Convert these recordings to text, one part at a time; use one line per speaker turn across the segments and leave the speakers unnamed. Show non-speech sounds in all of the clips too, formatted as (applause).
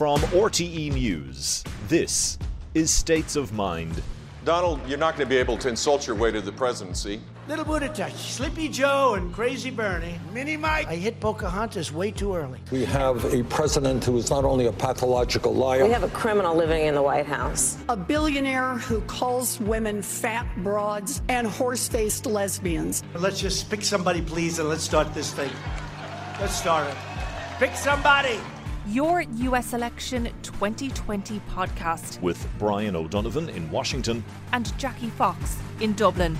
From RTE News, this is States of Mind.
Donald, you're not going to be able to insult your way to the presidency.
Little Buddha touch, Sleepy Joe and Crazy Bernie. Mini Mike. I hit Pocahontas way too early.
We have a president who is not only a pathological liar.
We have a criminal living in the White House.
A billionaire who calls women fat broads and horse faced lesbians.
Let's just pick somebody, please, and let's start this thing. Let's start it. Pick somebody.
Your US Election 2020 podcast
with Brian O'Donovan in Washington
and Jackie Fox in Dublin.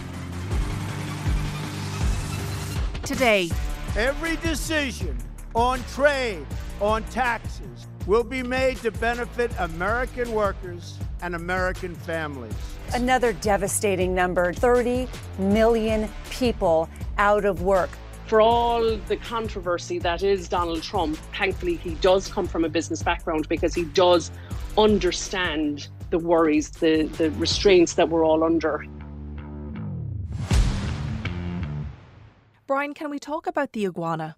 Today,
every decision on trade, on taxes, will be made to benefit American workers and American families.
Another devastating number 30 million people out of work.
For all the controversy that is Donald Trump, thankfully he does come from a business background because he does understand the worries, the, the restraints that we're all under.
Brian, can we talk about the iguana?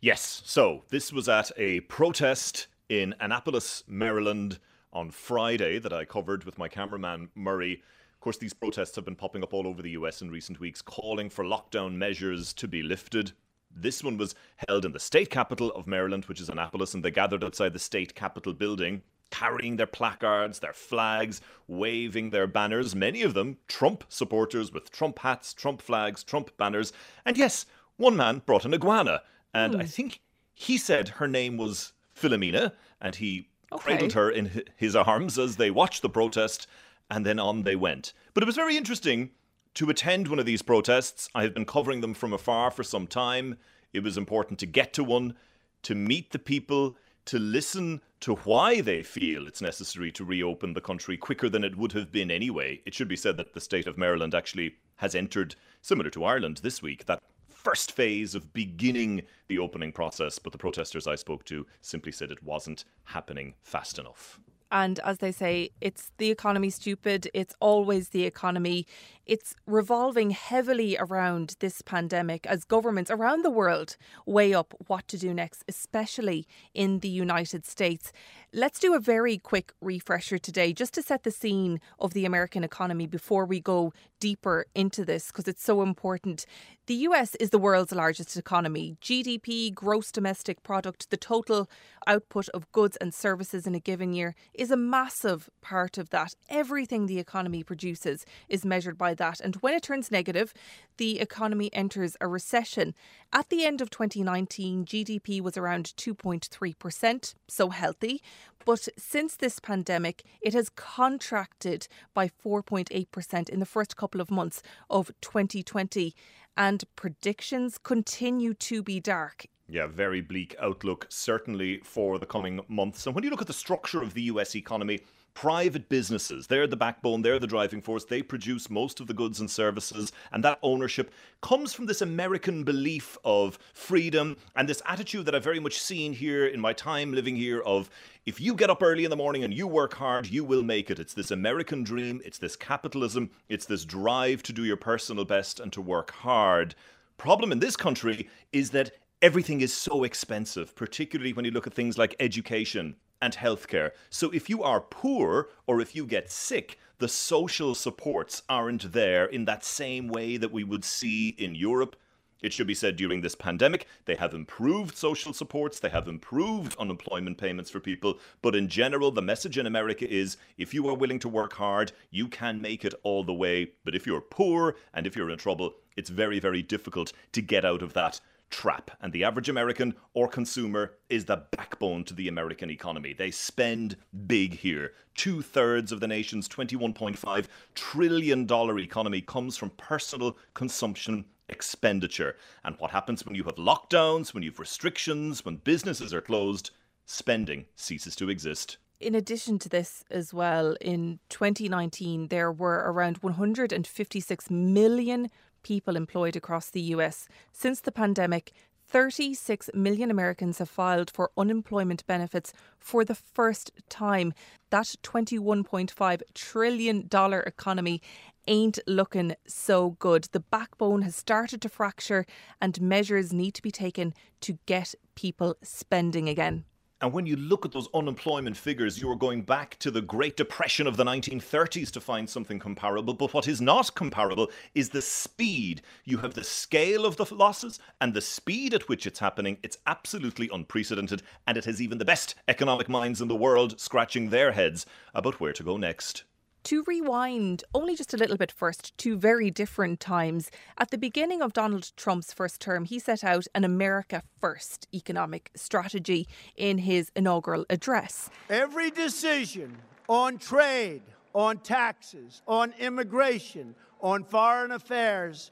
Yes. So, this was at a protest in Annapolis, Maryland on Friday that I covered with my cameraman Murray. Of course, these protests have been popping up all over the US in recent weeks, calling for lockdown measures to be lifted. This one was held in the state capital of Maryland, which is Annapolis, and they gathered outside the state capitol building carrying their placards, their flags, waving their banners, many of them Trump supporters with Trump hats, Trump flags, Trump banners. And yes, one man brought an iguana, and I hmm. think he said her name was Philomena, and he okay. cradled her in his arms as they watched the protest, and then on they went. But it was very interesting to attend one of these protests. I have been covering them from afar for some time. It was important to get to one, to meet the people, to listen to why they feel it's necessary to reopen the country quicker than it would have been anyway. It should be said that the state of Maryland actually has entered, similar to Ireland this week, that first phase of beginning the opening process, but the protesters I spoke to simply said it wasn't happening fast enough.
And as they say, it's the economy stupid. It's always the economy. It's revolving heavily around this pandemic as governments around the world weigh up what to do next, especially in the United States. Let's do a very quick refresher today just to set the scene of the American economy before we go deeper into this because it's so important. The US is the world's largest economy. GDP, gross domestic product, the total output of goods and services in a given year is a massive part of that. Everything the economy produces is measured by that. And when it turns negative, the economy enters a recession. At the end of 2019, GDP was around 2.3%, so healthy. But since this pandemic, it has contracted by 4.8% in the first couple of months of 2020. And predictions continue to be dark.
Yeah, very bleak outlook, certainly for the coming months. And when you look at the structure of the US economy, private businesses. They're the backbone, they're the driving force. They produce most of the goods and services, and that ownership comes from this American belief of freedom and this attitude that I've very much seen here in my time living here of if you get up early in the morning and you work hard, you will make it. It's this American dream, it's this capitalism, it's this drive to do your personal best and to work hard. Problem in this country is that everything is so expensive, particularly when you look at things like education, and healthcare. So if you are poor or if you get sick, the social supports aren't there in that same way that we would see in Europe. It should be said during this pandemic, they have improved social supports, they have improved unemployment payments for people. But in general, the message in America is if you are willing to work hard, you can make it all the way. But if you're poor and if you're in trouble, it's very, very difficult to get out of that trap. And the average American or consumer is the backbone to the American economy. They spend big here. Two thirds of the nation's $21.5 trillion economy comes from personal consumption expenditure. And what happens when you have lockdowns, when you have restrictions, when businesses are closed? Spending ceases to exist.
In addition to this, as well, in 2019, there were around 156 million people employed across the US. Since the pandemic, 36 million Americans have filed for unemployment benefits for the first time. That $21.5 trillion economy ain't looking so good. The backbone has started to fracture, and measures need to be taken to get people spending again.
And when you look at those unemployment figures, you are going back to the Great Depression of the 1930s to find something comparable. But what is not comparable is the speed. You have the scale of the losses and the speed at which it's happening. It's absolutely unprecedented. And it has even the best economic minds in the world scratching their heads about where to go next
to rewind only just a little bit first to very different times. At the beginning of Donald Trump's first term, he set out an America First economic strategy in his inaugural address.
Every decision on trade, on taxes, on immigration, on foreign affairs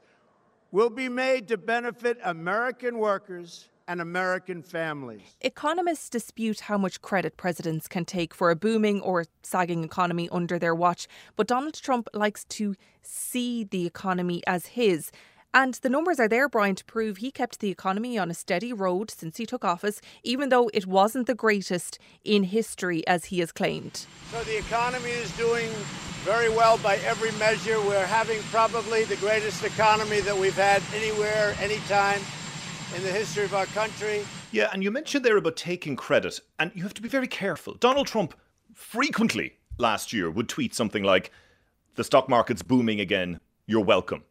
will be made to benefit American workers and American families.
Economists dispute how much credit presidents can take for a booming or sagging economy under their watch, but Donald Trump likes to see the economy as his. And the numbers are there, Brian, to prove he kept the economy on a steady road since he took office, even though it wasn't the greatest in history, as he has claimed.
So the economy is doing very well by every measure. We're having probably the greatest economy that we've had anywhere, anytime in the history of our country.
Yeah, and you mentioned there about taking credit, and you have to be very careful. Donald Trump frequently last year would tweet something like, The stock market's booming again, you're welcome.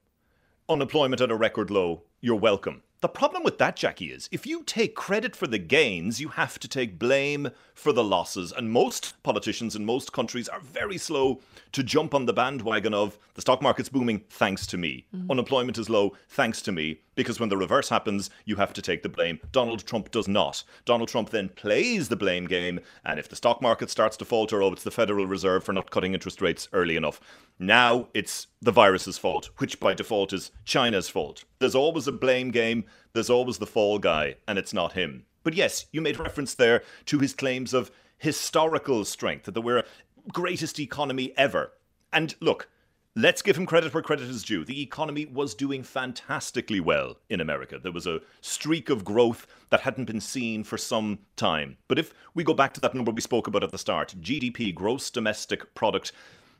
Unemployment at a record low, you're welcome. The problem with that, Jackie, is if you take credit for the gains, you have to take blame for the losses. And most politicians in most countries are very slow to jump on the bandwagon of the stock market's booming thanks to me. Mm-hmm. Unemployment is low thanks to me. Because when the reverse happens, you have to take the blame. Donald Trump does not. Donald Trump then plays the blame game. And if the stock market starts to falter, oh, it's the Federal Reserve for not cutting interest rates early enough. Now it's the virus's fault, which by default is China's fault. There's always a blame game, there's always the fall guy, and it's not him. But yes, you made reference there to his claims of historical strength, that we're greatest economy ever. And look, let's give him credit where credit is due. The economy was doing fantastically well in America. There was a streak of growth that hadn't been seen for some time. But if we go back to that number we spoke about at the start, GDP, gross domestic product,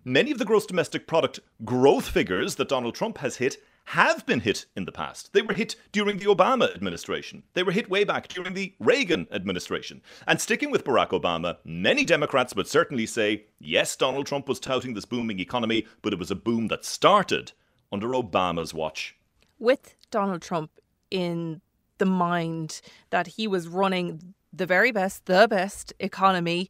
many of the gross domestic product growth figures that Donald Trump has hit have been hit in the past. They were hit during the Obama administration. They were hit way back during the Reagan administration. And sticking with Barack Obama, many Democrats would certainly say, yes, Donald Trump was touting this booming economy, but it was a boom that started under Obama's watch.
With Donald Trump in the mind that he was running the very best, the best economy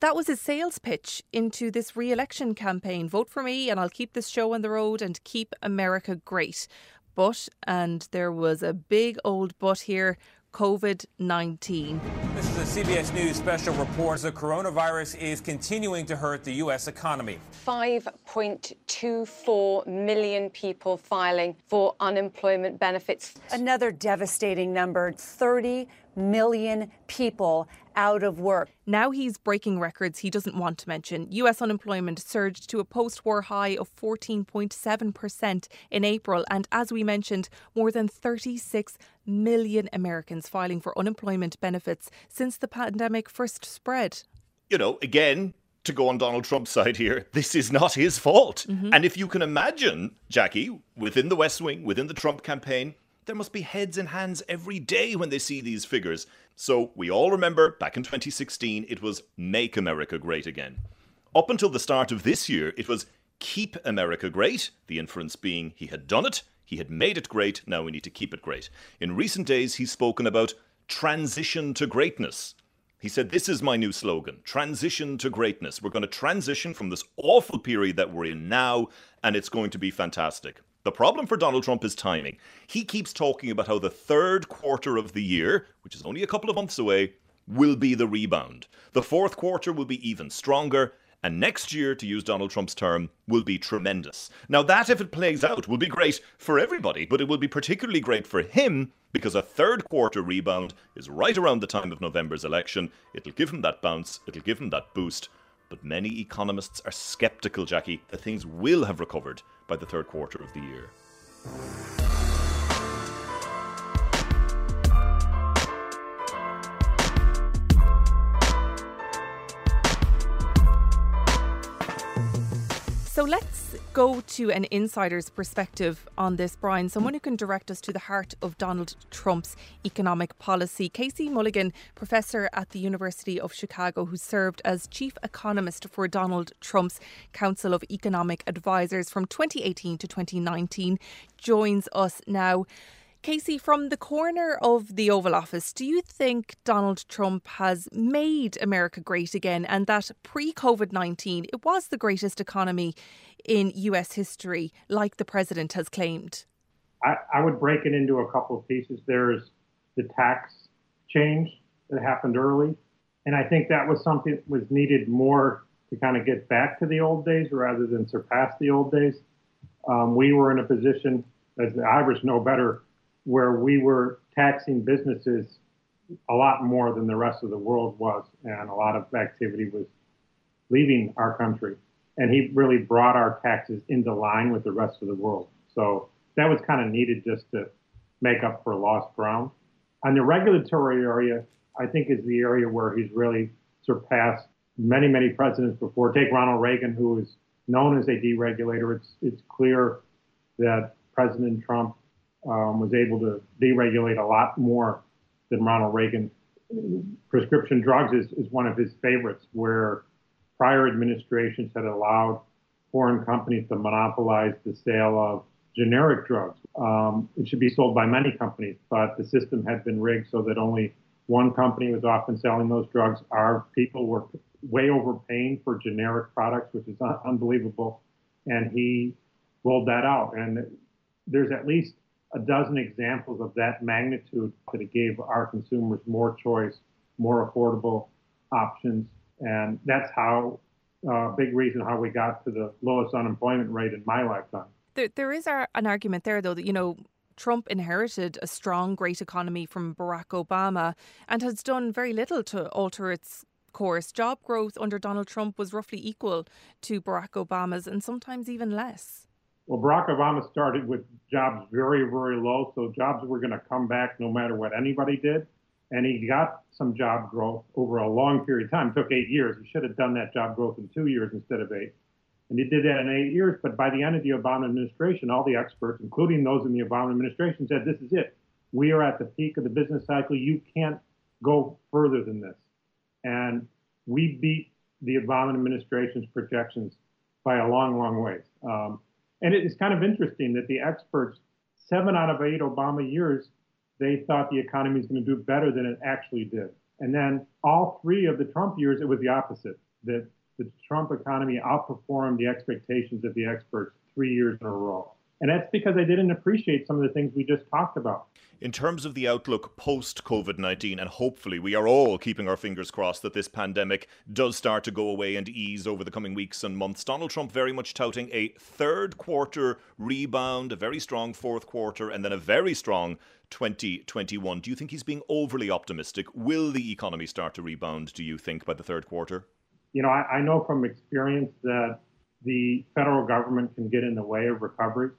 that was his sales pitch into this re election campaign. Vote for me and I'll keep this show on the road and keep America great. But, and there was a big old but here COVID 19.
This is a CBS News special report. The coronavirus is continuing to hurt the U.S. economy.
5.24 million people filing for unemployment benefits.
Another devastating number 30 million people out of work.
Now he's breaking records he doesn't want to mention. US unemployment surged to a post war high of 14.7% in April. And as we mentioned, more than 36 million Americans filing for unemployment benefits since the pandemic first spread.
You know, again, to go on Donald Trump's side here, this is not his fault. Mm-hmm. And if you can imagine, Jackie, within the West Wing, within the Trump campaign, there must be heads and hands every day when they see these figures. So we all remember back in 2016, it was Make America Great Again. Up until the start of this year, it was Keep America Great, the inference being he had done it, he had made it great, now we need to keep it great. In recent days, he's spoken about transition to greatness. He said, This is my new slogan transition to greatness. We're going to transition from this awful period that we're in now, and it's going to be fantastic. The problem for Donald Trump is timing. He keeps talking about how the third quarter of the year, which is only a couple of months away, will be the rebound. The fourth quarter will be even stronger, and next year, to use Donald Trump's term, will be tremendous. Now, that, if it plays out, will be great for everybody, but it will be particularly great for him because a third quarter rebound is right around the time of November's election. It'll give him that bounce, it'll give him that boost. But many economists are skeptical, Jackie, that things will have recovered by the third quarter of the year.
Go to an insider's perspective on this, Brian, someone who can direct us to the heart of Donald Trump's economic policy. Casey Mulligan, professor at the University of Chicago, who served as chief economist for Donald Trump's Council of Economic Advisors from 2018 to 2019, joins us now. Casey, from the corner of the Oval Office, do you think Donald Trump has made America great again and that pre COVID 19 it was the greatest economy in US history, like the president has claimed?
I, I would break it into a couple of pieces. There's the tax change that happened early. And I think that was something that was needed more to kind of get back to the old days rather than surpass the old days. Um, we were in a position, as the Irish know better, where we were taxing businesses a lot more than the rest of the world was, and a lot of activity was leaving our country. And he really brought our taxes into line with the rest of the world. So that was kind of needed just to make up for lost ground. On the regulatory area, I think is the area where he's really surpassed many, many presidents before. Take Ronald Reagan, who is known as a deregulator. It's it's clear that President Trump um, was able to deregulate a lot more than Ronald Reagan. Prescription drugs is, is one of his favorites, where prior administrations had allowed foreign companies to monopolize the sale of generic drugs. Um, it should be sold by many companies, but the system had been rigged so that only one company was often selling those drugs. Our people were way overpaying for generic products, which is un- unbelievable. And he rolled that out. And there's at least a dozen examples of that magnitude that it gave our consumers more choice, more affordable options. And that's how, uh, big reason how we got to the lowest unemployment rate in my lifetime.
There, there is an argument there, though, that, you know, Trump inherited a strong, great economy from Barack Obama and has done very little to alter its course. Job growth under Donald Trump was roughly equal to Barack Obama's and sometimes even less.
Well, Barack Obama started with jobs very, very low, so jobs were going to come back no matter what anybody did. And he got some job growth over a long period of time. It took eight years. He should have done that job growth in two years instead of eight. And he did that in eight years. But by the end of the Obama administration, all the experts, including those in the Obama administration, said, This is it. We are at the peak of the business cycle. You can't go further than this. And we beat the Obama administration's projections by a long, long ways. Um, and it is kind of interesting that the experts, seven out of eight Obama years, they thought the economy was going to do better than it actually did. And then all three of the Trump years, it was the opposite. That the Trump economy outperformed the expectations of the experts three years in a row. And that's because I didn't appreciate some of the things we just talked about.
In terms of the outlook post COVID 19, and hopefully we are all keeping our fingers crossed that this pandemic does start to go away and ease over the coming weeks and months, Donald Trump very much touting a third quarter rebound, a very strong fourth quarter, and then a very strong 2021. Do you think he's being overly optimistic? Will the economy start to rebound, do you think, by the third quarter?
You know, I, I know from experience that the federal government can get in the way of recovery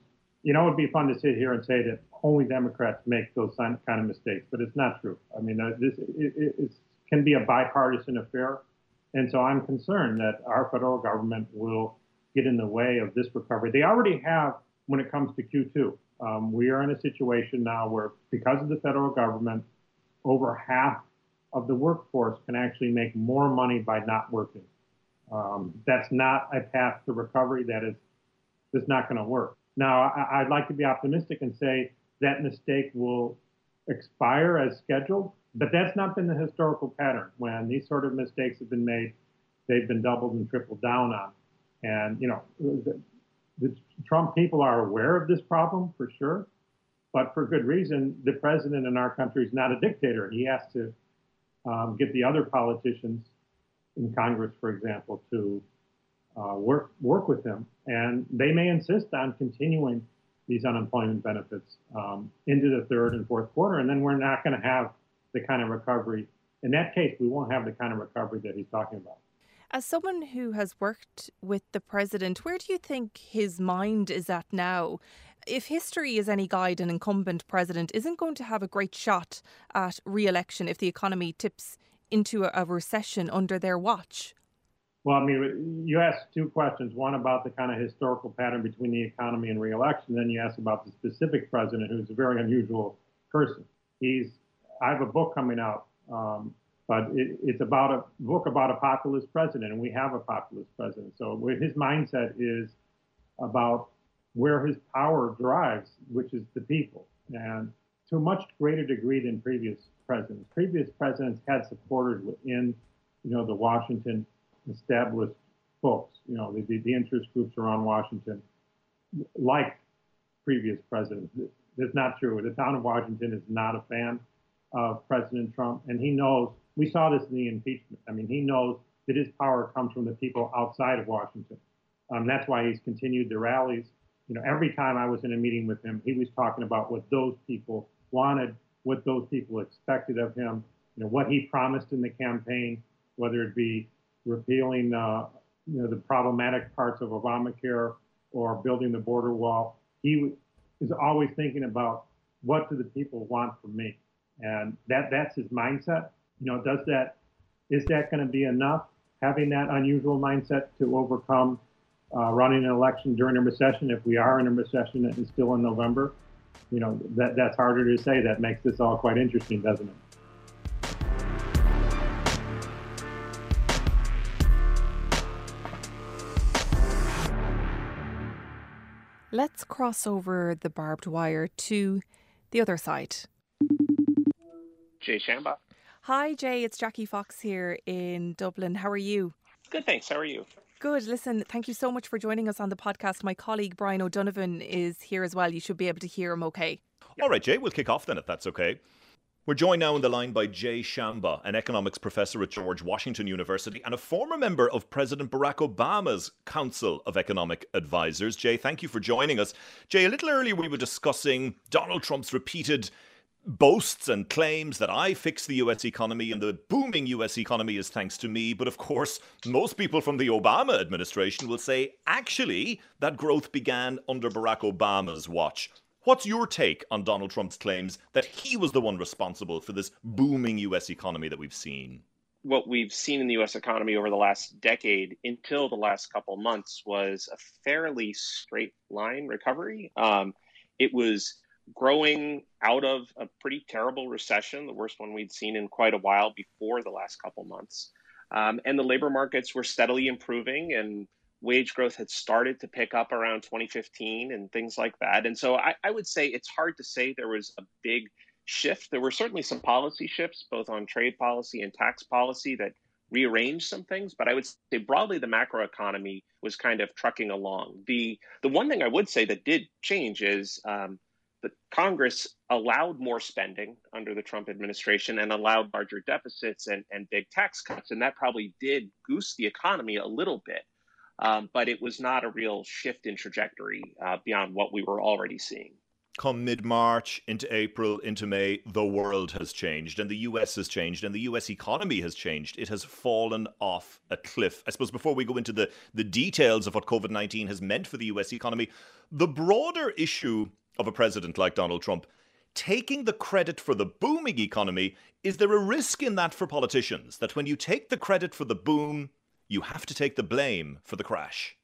you know, it'd be fun to sit here and say that only Democrats make those kind of mistakes, but it's not true. I mean, uh, this it, it can be a bipartisan affair, and so I'm concerned that our federal government will get in the way of this recovery. They already have when it comes to Q2. Um, we are in a situation now where, because of the federal government, over half of the workforce can actually make more money by not working. Um, that's not a path to recovery. That is, that's not going to work. Now, I, would like to be optimistic and say that mistake will expire as scheduled, but that's not been the historical pattern. When these sort of mistakes have been made, they've been doubled and tripled down on. And, you know, the, the Trump people are aware of this problem for sure, but for good reason. The president in our country is not a dictator. He has to um, get the other politicians in Congress, for example, to uh, work work with them, and they may insist on continuing these unemployment benefits um, into the third and fourth quarter, and then we're not going to have the kind of recovery. In that case, we won't have the kind of recovery that he's talking about.
As someone who has worked with the president, where do you think his mind is at now? If history is any guide, an incumbent president isn't going to have a great shot at re election if the economy tips into a recession under their watch.
Well, I mean, you asked two questions. One about the kind of historical pattern between the economy and reelection. Then you asked about the specific president, who's a very unusual person. He's. I have a book coming out, um, but it, it's about a book about a populist president, and we have a populist president. So his mindset is about where his power drives, which is the people, and to a much greater degree than previous presidents. Previous presidents had supporters within, you know, the Washington established folks, you know, the, the interest groups around Washington, like previous presidents. That's not true. The town of Washington is not a fan of President Trump, and he knows. We saw this in the impeachment. I mean, he knows that his power comes from the people outside of Washington. Um, that's why he's continued the rallies. You know, every time I was in a meeting with him, he was talking about what those people wanted, what those people expected of him, you know, what he promised in the campaign, whether it be repealing, uh, you know, the problematic parts of Obamacare or building the border wall. He is always thinking about what do the people want from me, and that that's his mindset. You know, does that is that going to be enough? Having that unusual mindset to overcome uh, running an election during a recession, if we are in a recession and still in November, you know, that that's harder to say. That makes this all quite interesting, doesn't it?
Let's cross over the barbed wire to the other side.
Jay Shambaugh.
Hi, Jay. It's Jackie Fox here in Dublin. How are you?
Good, thanks. How are you?
Good. Listen, thank you so much for joining us on the podcast. My colleague Brian O'Donovan is here as well. You should be able to hear him okay.
All right, Jay, we'll kick off then if that's okay. We're joined now on the line by Jay Shambaugh, an economics professor at George Washington University and a former member of President Barack Obama's Council of Economic Advisors. Jay, thank you for joining us. Jay, a little earlier we were discussing Donald Trump's repeated boasts and claims that I fixed the US economy and the booming US economy is thanks to me. But of course, most people from the Obama administration will say actually that growth began under Barack Obama's watch. What's your take on Donald Trump's claims that he was the one responsible for this booming US economy that we've seen?
What we've seen in the US economy over the last decade until the last couple months was a fairly straight line recovery. Um, it was growing out of a pretty terrible recession, the worst one we'd seen in quite a while before the last couple months. Um, and the labor markets were steadily improving and wage growth had started to pick up around 2015 and things like that. And so I, I, would say it's hard to say there was a big shift. There were certainly some policy shifts, both on trade policy and tax policy, that rearranged some things. But I would say broadly, the macroeconomy was kind of trucking along. The the one thing I would say that did change is um, that Congress allowed more spending under the Trump administration and allowed larger deficits and, and big tax cuts. And that probably did goose the economy a little bit um, but it was not a real shift in trajectory uh, beyond what we were already seeing.
Come mid March into April into May, the world has changed and the US has changed and the US economy has changed. It has fallen off a cliff. I suppose before we go into the, the details of what COVID 19 has meant for the US economy, the broader issue of a president like Donald Trump taking the credit for the booming economy, is there a risk in that for politicians? That when you take the credit for the boom, you have to take the blame for the crash.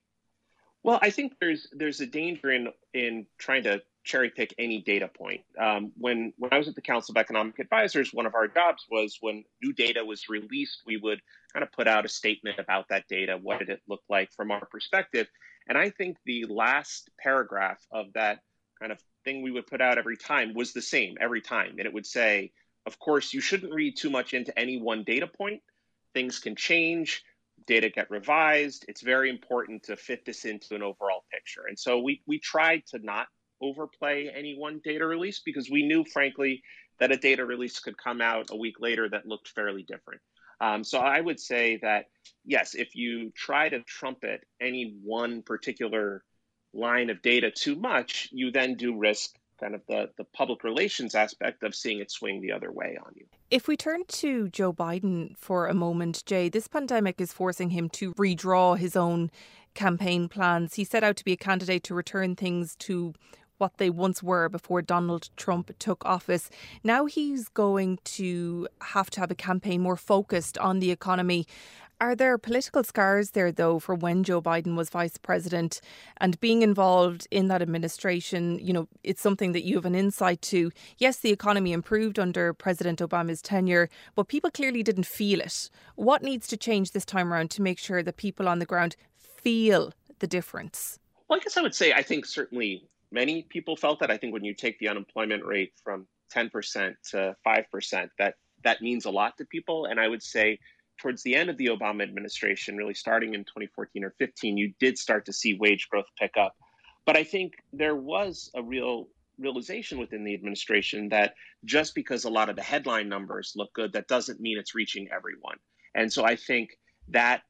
Well, I think there's there's a danger in in trying to cherry pick any data point. Um, when when I was at the Council of Economic Advisors, one of our jobs was when new data was released, we would kind of put out a statement about that data. What did it look like from our perspective? And I think the last paragraph of that kind of thing we would put out every time was the same every time, and it would say, "Of course, you shouldn't read too much into any one data point. Things can change." Data get revised. It's very important to fit this into an overall picture. And so we, we tried to not overplay any one data release because we knew, frankly, that a data release could come out a week later that looked fairly different. Um, so I would say that, yes, if you try to trumpet any one particular line of data too much, you then do risk kind of the, the public relations aspect of seeing it swing the other way on you.
If we turn to Joe Biden for a moment, Jay, this pandemic is forcing him to redraw his own campaign plans. He set out to be a candidate to return things to what they once were before Donald Trump took office. Now he's going to have to have a campaign more focused on the economy. Are there political scars there, though, for when Joe Biden was vice president and being involved in that administration? You know, it's something that you have an insight to. Yes, the economy improved under President Obama's tenure, but people clearly didn't feel it. What needs to change this time around to make sure that people on the ground feel the difference?
Well, I guess I would say I think certainly many people felt that. I think when you take the unemployment rate from 10% to 5%, that that means a lot to people. And I would say towards the end of the Obama administration, really starting in 2014 or 15, you did start to see wage growth pick up. But I think there was a real realization within the administration that just because a lot of the headline numbers look good, that doesn't mean it's reaching everyone. And so I think that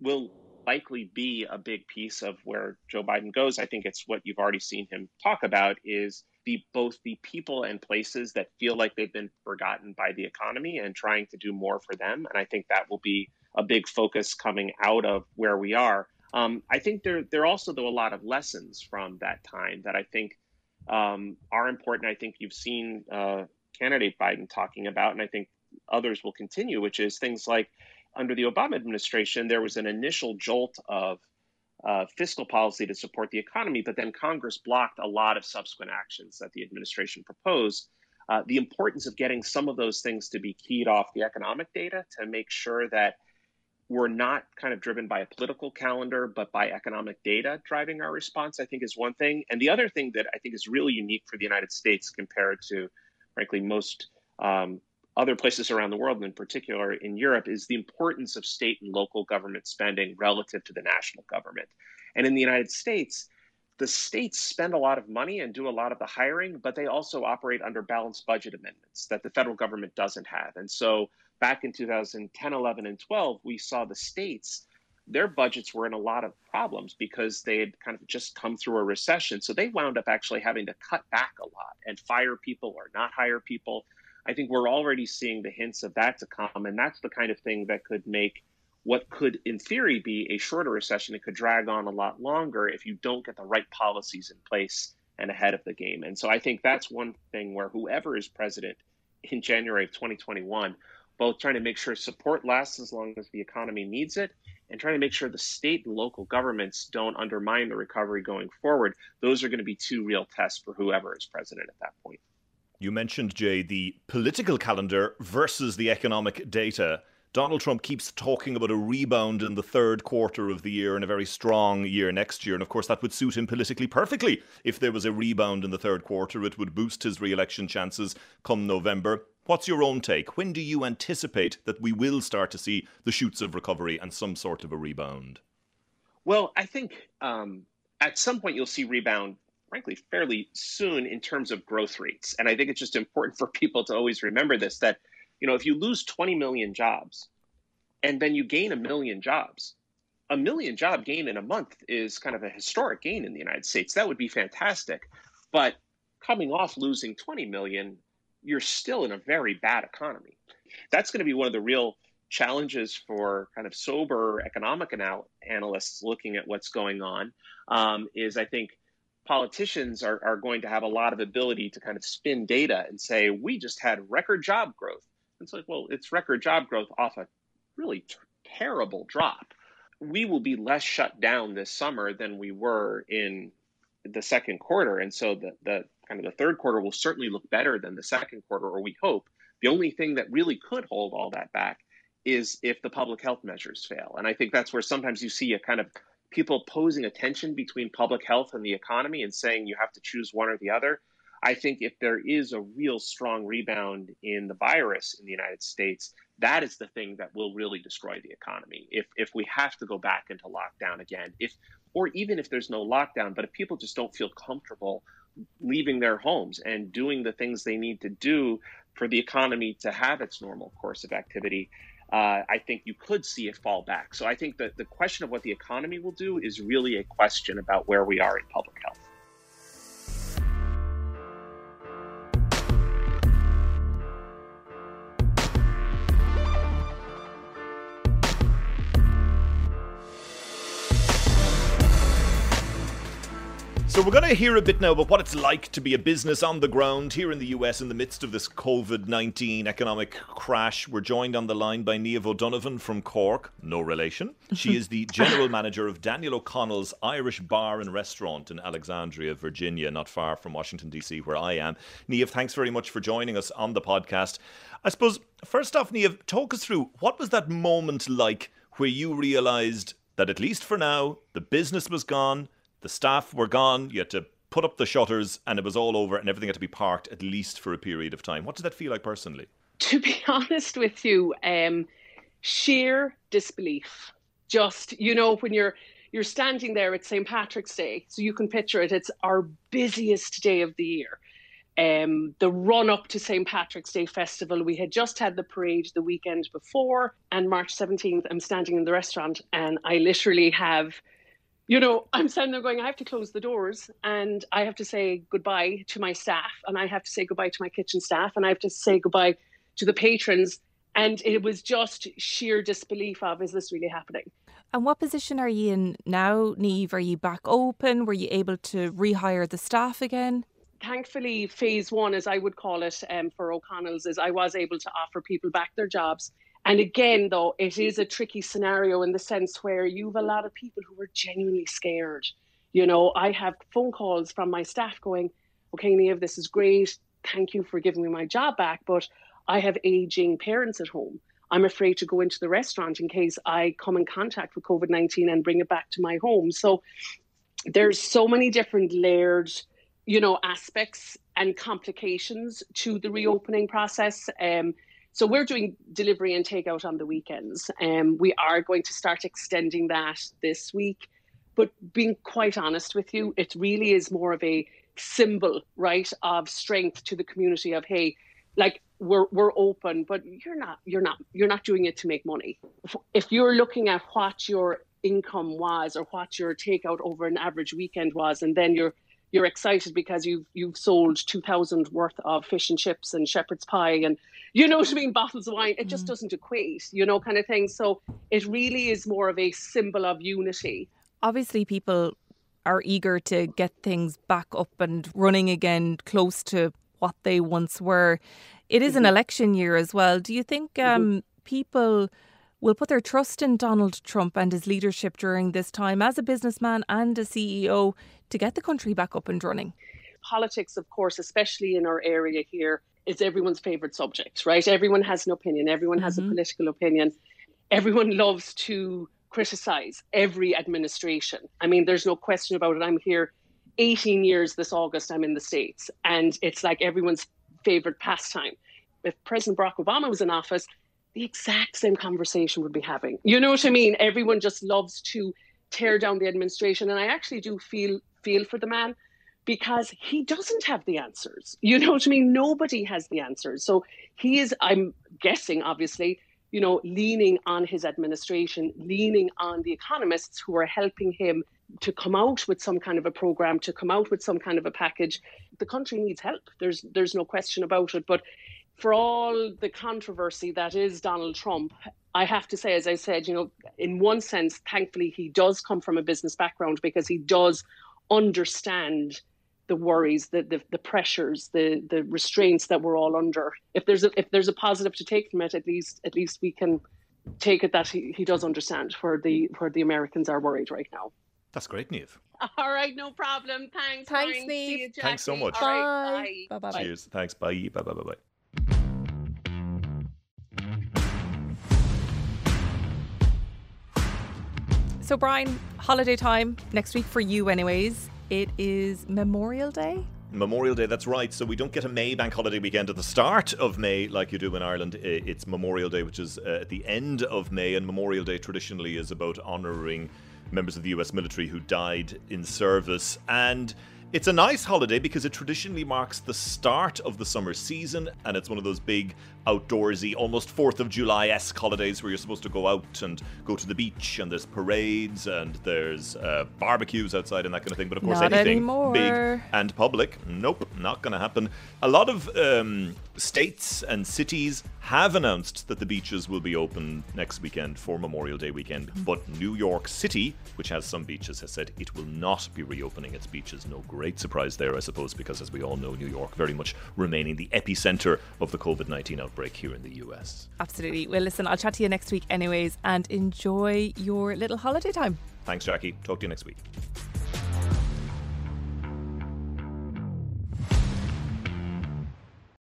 will likely be a big piece of where Joe Biden goes. I think it's what you've already seen him talk about is the both the people and places that feel like they've been forgotten by the economy and trying to do more for them. And I think that will be a big focus coming out of where we are. Um, I think there there are also though a lot of lessons from that time that I think um, are important. I think you've seen uh, candidate Biden talking about, and I think others will continue, which is things like under the Obama administration, there was an initial jolt of uh, fiscal policy to support the economy, but then Congress blocked a lot of subsequent actions that the administration proposed. Uh, the importance of getting some of those things to be keyed off the economic data to make sure that we're not kind of driven by a political calendar, but by economic data driving our response, I think is one thing. And the other thing that I think is really unique for the United States compared to, frankly, most um, other places around the world, and in particular in Europe, is the importance of state and local government spending relative to the national government. And in the United States, the states spend a lot of money and do a lot of the hiring, but they also operate under balanced budget amendments that the federal government doesn't have. And so back in 2010, 11, and 12, we saw the states, their budgets were in a lot of problems because they had kind of just come through a recession. So they wound up actually having to cut back a lot and fire people or not hire people. I think we're already seeing the hints of that to come. And that's the kind of thing that could make what could, in theory, be a shorter recession. It could drag on a lot longer if you don't get the right policies in place and ahead of the game. And so I think that's one thing where whoever is president in January of 2021, both trying to make sure support lasts as long as the economy needs it and trying to make sure the state and local governments don't undermine the recovery going forward, those are going to be two real tests for whoever is president at that point.
You mentioned, Jay, the political calendar versus the economic data. Donald Trump keeps talking about a rebound in the third quarter of the year and a very strong year next year. And of course, that would suit him politically perfectly. If there was a rebound in the third quarter, it would boost his re election chances come November. What's your own take? When do you anticipate that we will start to see the shoots of recovery and some sort of a rebound?
Well, I think um, at some point you'll see rebound frankly fairly soon in terms of growth rates. And I think it's just important (laughs) for people to always remember this that you know if you lose 20 million jobs and then you gain a million jobs, a million job gain in a month is kind of a historic gain in the United States. That would be fantastic. But coming off losing 20 million, you're still in a very bad economy. That's going to be one of the real challenges for kind of sober economic anal- analysts looking at what's going on um, is I think politicians are, are going to have a lot of ability to kind of spin data and say, we just had record job growth. And It's like, well, it's record job growth off a really terrible drop. We will be less shut down this summer than we were in the second quarter. And so the, the kind of the third quarter will certainly look better than the second quarter, or we hope. The only thing that really could hold all that back is if the public health measures fail. And I think that's where sometimes you see a kind of people posing a tension between public health and the economy and saying you have to choose one or the other. I think if there is a real strong rebound in the virus in the United States, that is the thing that will really destroy the economy. If if we have to go back into lockdown again, if or even if there's no lockdown, but if people just don't feel comfortable leaving their homes and doing the things they need to do for the economy to have its normal course of activity, uh, I think you could see it fall back. So I think that the question of what the economy will do is really a question about where we are in public health.
So, we're going to hear a bit now about what it's like to be a business on the ground here in the US in the midst of this COVID 19 economic crash. We're joined on the line by Niamh O'Donovan from Cork, no relation. She is the (laughs) general manager of Daniel O'Connell's Irish Bar and Restaurant in Alexandria, Virginia, not far from Washington, D.C., where I am. Niamh, thanks very much for joining us on the podcast. I suppose, first off, Niamh, talk us through what was that moment like where you realised that, at least for now, the business was gone? The staff were gone, you had to put up the shutters, and it was all over, and everything had to be parked at least for a period of time. What did that feel like personally? (laughs)
To be honest with you, um, sheer disbelief. Just you know when you're you're standing there at St Patrick's Day, so you can picture it. It's our busiest day of the year. Um, the run up to St. Patrick's Day Festival. We had just had the parade the weekend before, and March 17th, I'm standing in the restaurant and I literally have you know, I'm standing there going, I have to close the doors and I have to say goodbye to my staff and I have to say goodbye to my kitchen staff and I have to say goodbye to the patrons. And it was just sheer disbelief of, is this really happening?
And what position are you in now, Niamh? Are you back open? Were you able to rehire the staff again?
Thankfully, phase one, as I would call it um, for O'Connell's, is I was able to offer people back their jobs and again, though, it is a tricky scenario in the sense where you've a lot of people who are genuinely scared. You know, I have phone calls from my staff going, okay, Niamh, this is great. Thank you for giving me my job back, but I have aging parents at home. I'm afraid to go into the restaurant in case I come in contact with COVID 19 and bring it back to my home. So there's so many different layered, you know, aspects and complications to the reopening process. Um, so we're doing delivery and takeout on the weekends. um, we are going to start extending that this week. But being quite honest with you, it really is more of a symbol, right, of strength to the community of hey, like we're we're open, but you're not you're not you're not doing it to make money. If you're looking at what your income was or what your takeout over an average weekend was, and then you're you're excited because you've you've sold two thousand worth of fish and chips and shepherd's pie and you know what I mean, bottles of wine. It just mm. doesn't equate, you know, kind of thing. So it really is more of a symbol of unity.
Obviously, people are eager to get things back up and running again, close to what they once were. It is mm-hmm. an election year as well. Do you think mm-hmm. um, mm-hmm. people will put their trust in Donald Trump and his leadership during this time as a businessman and a CEO to get the country back up and running?
Politics, of course, especially in our area here, is everyone's favorite subject, right? Everyone has an opinion, everyone has mm-hmm. a political opinion. Everyone loves to criticize every administration. I mean, there's no question about it. I'm here 18 years this August, I'm in the States, and it's like everyone's favorite pastime. If President Barack Obama was in office, the exact same conversation we'd be having. You know what I mean? Everyone just loves to tear down the administration. And I actually do feel feel for the man because he doesn't have the answers. You know what I mean? Nobody has the answers. So he is, I'm guessing, obviously, you know, leaning on his administration, leaning on the economists who are helping him to come out with some kind of a program, to come out with some kind of a package. The country needs help. There's there's no question about it. But for all the controversy that is Donald Trump, I have to say, as I said, you know, in one sense, thankfully, he does come from a business background because he does understand the worries, the, the, the pressures, the the restraints that we're all under. If there's a if there's a positive to take from it, at least at least we can take it that he, he does understand where the where the Americans are worried right now.
That's great, Niamh. (laughs)
All right, no problem. Thanks.
Thanks, Niamh.
Thanks so much.
Bye.
bye.
Bye. Bye.
Cheers. Thanks. Bye. Bye. Bye. Bye. Bye.
So, Brian, holiday time next week for you, anyways. It is Memorial Day.
Memorial Day, that's right. So we don't get a May bank holiday weekend at the start of May like you do in Ireland. It's Memorial Day, which is uh, at the end of May, and Memorial Day traditionally is about honouring members of the US military who died in service. And it's a nice holiday because it traditionally marks the start of the summer season, and it's one of those big outdoorsy, almost 4th of July esque holidays where you're supposed to go out and go to the beach, and there's parades and there's uh, barbecues outside and that kind of thing. But of course,
not
anything
anymore.
big and public, nope, not going to happen. A lot of um, states and cities have announced that the beaches will be open next weekend for Memorial Day weekend, but New York City, which has some beaches, has said it will not be reopening its beaches. No great surprise there, I suppose, because as we all know, New York very much remaining the epicenter of the COVID 19 outbreak here in the US.
Absolutely. Well, listen, I'll chat to you next week, anyways, and enjoy your little holiday time.
Thanks, Jackie. Talk to you next week.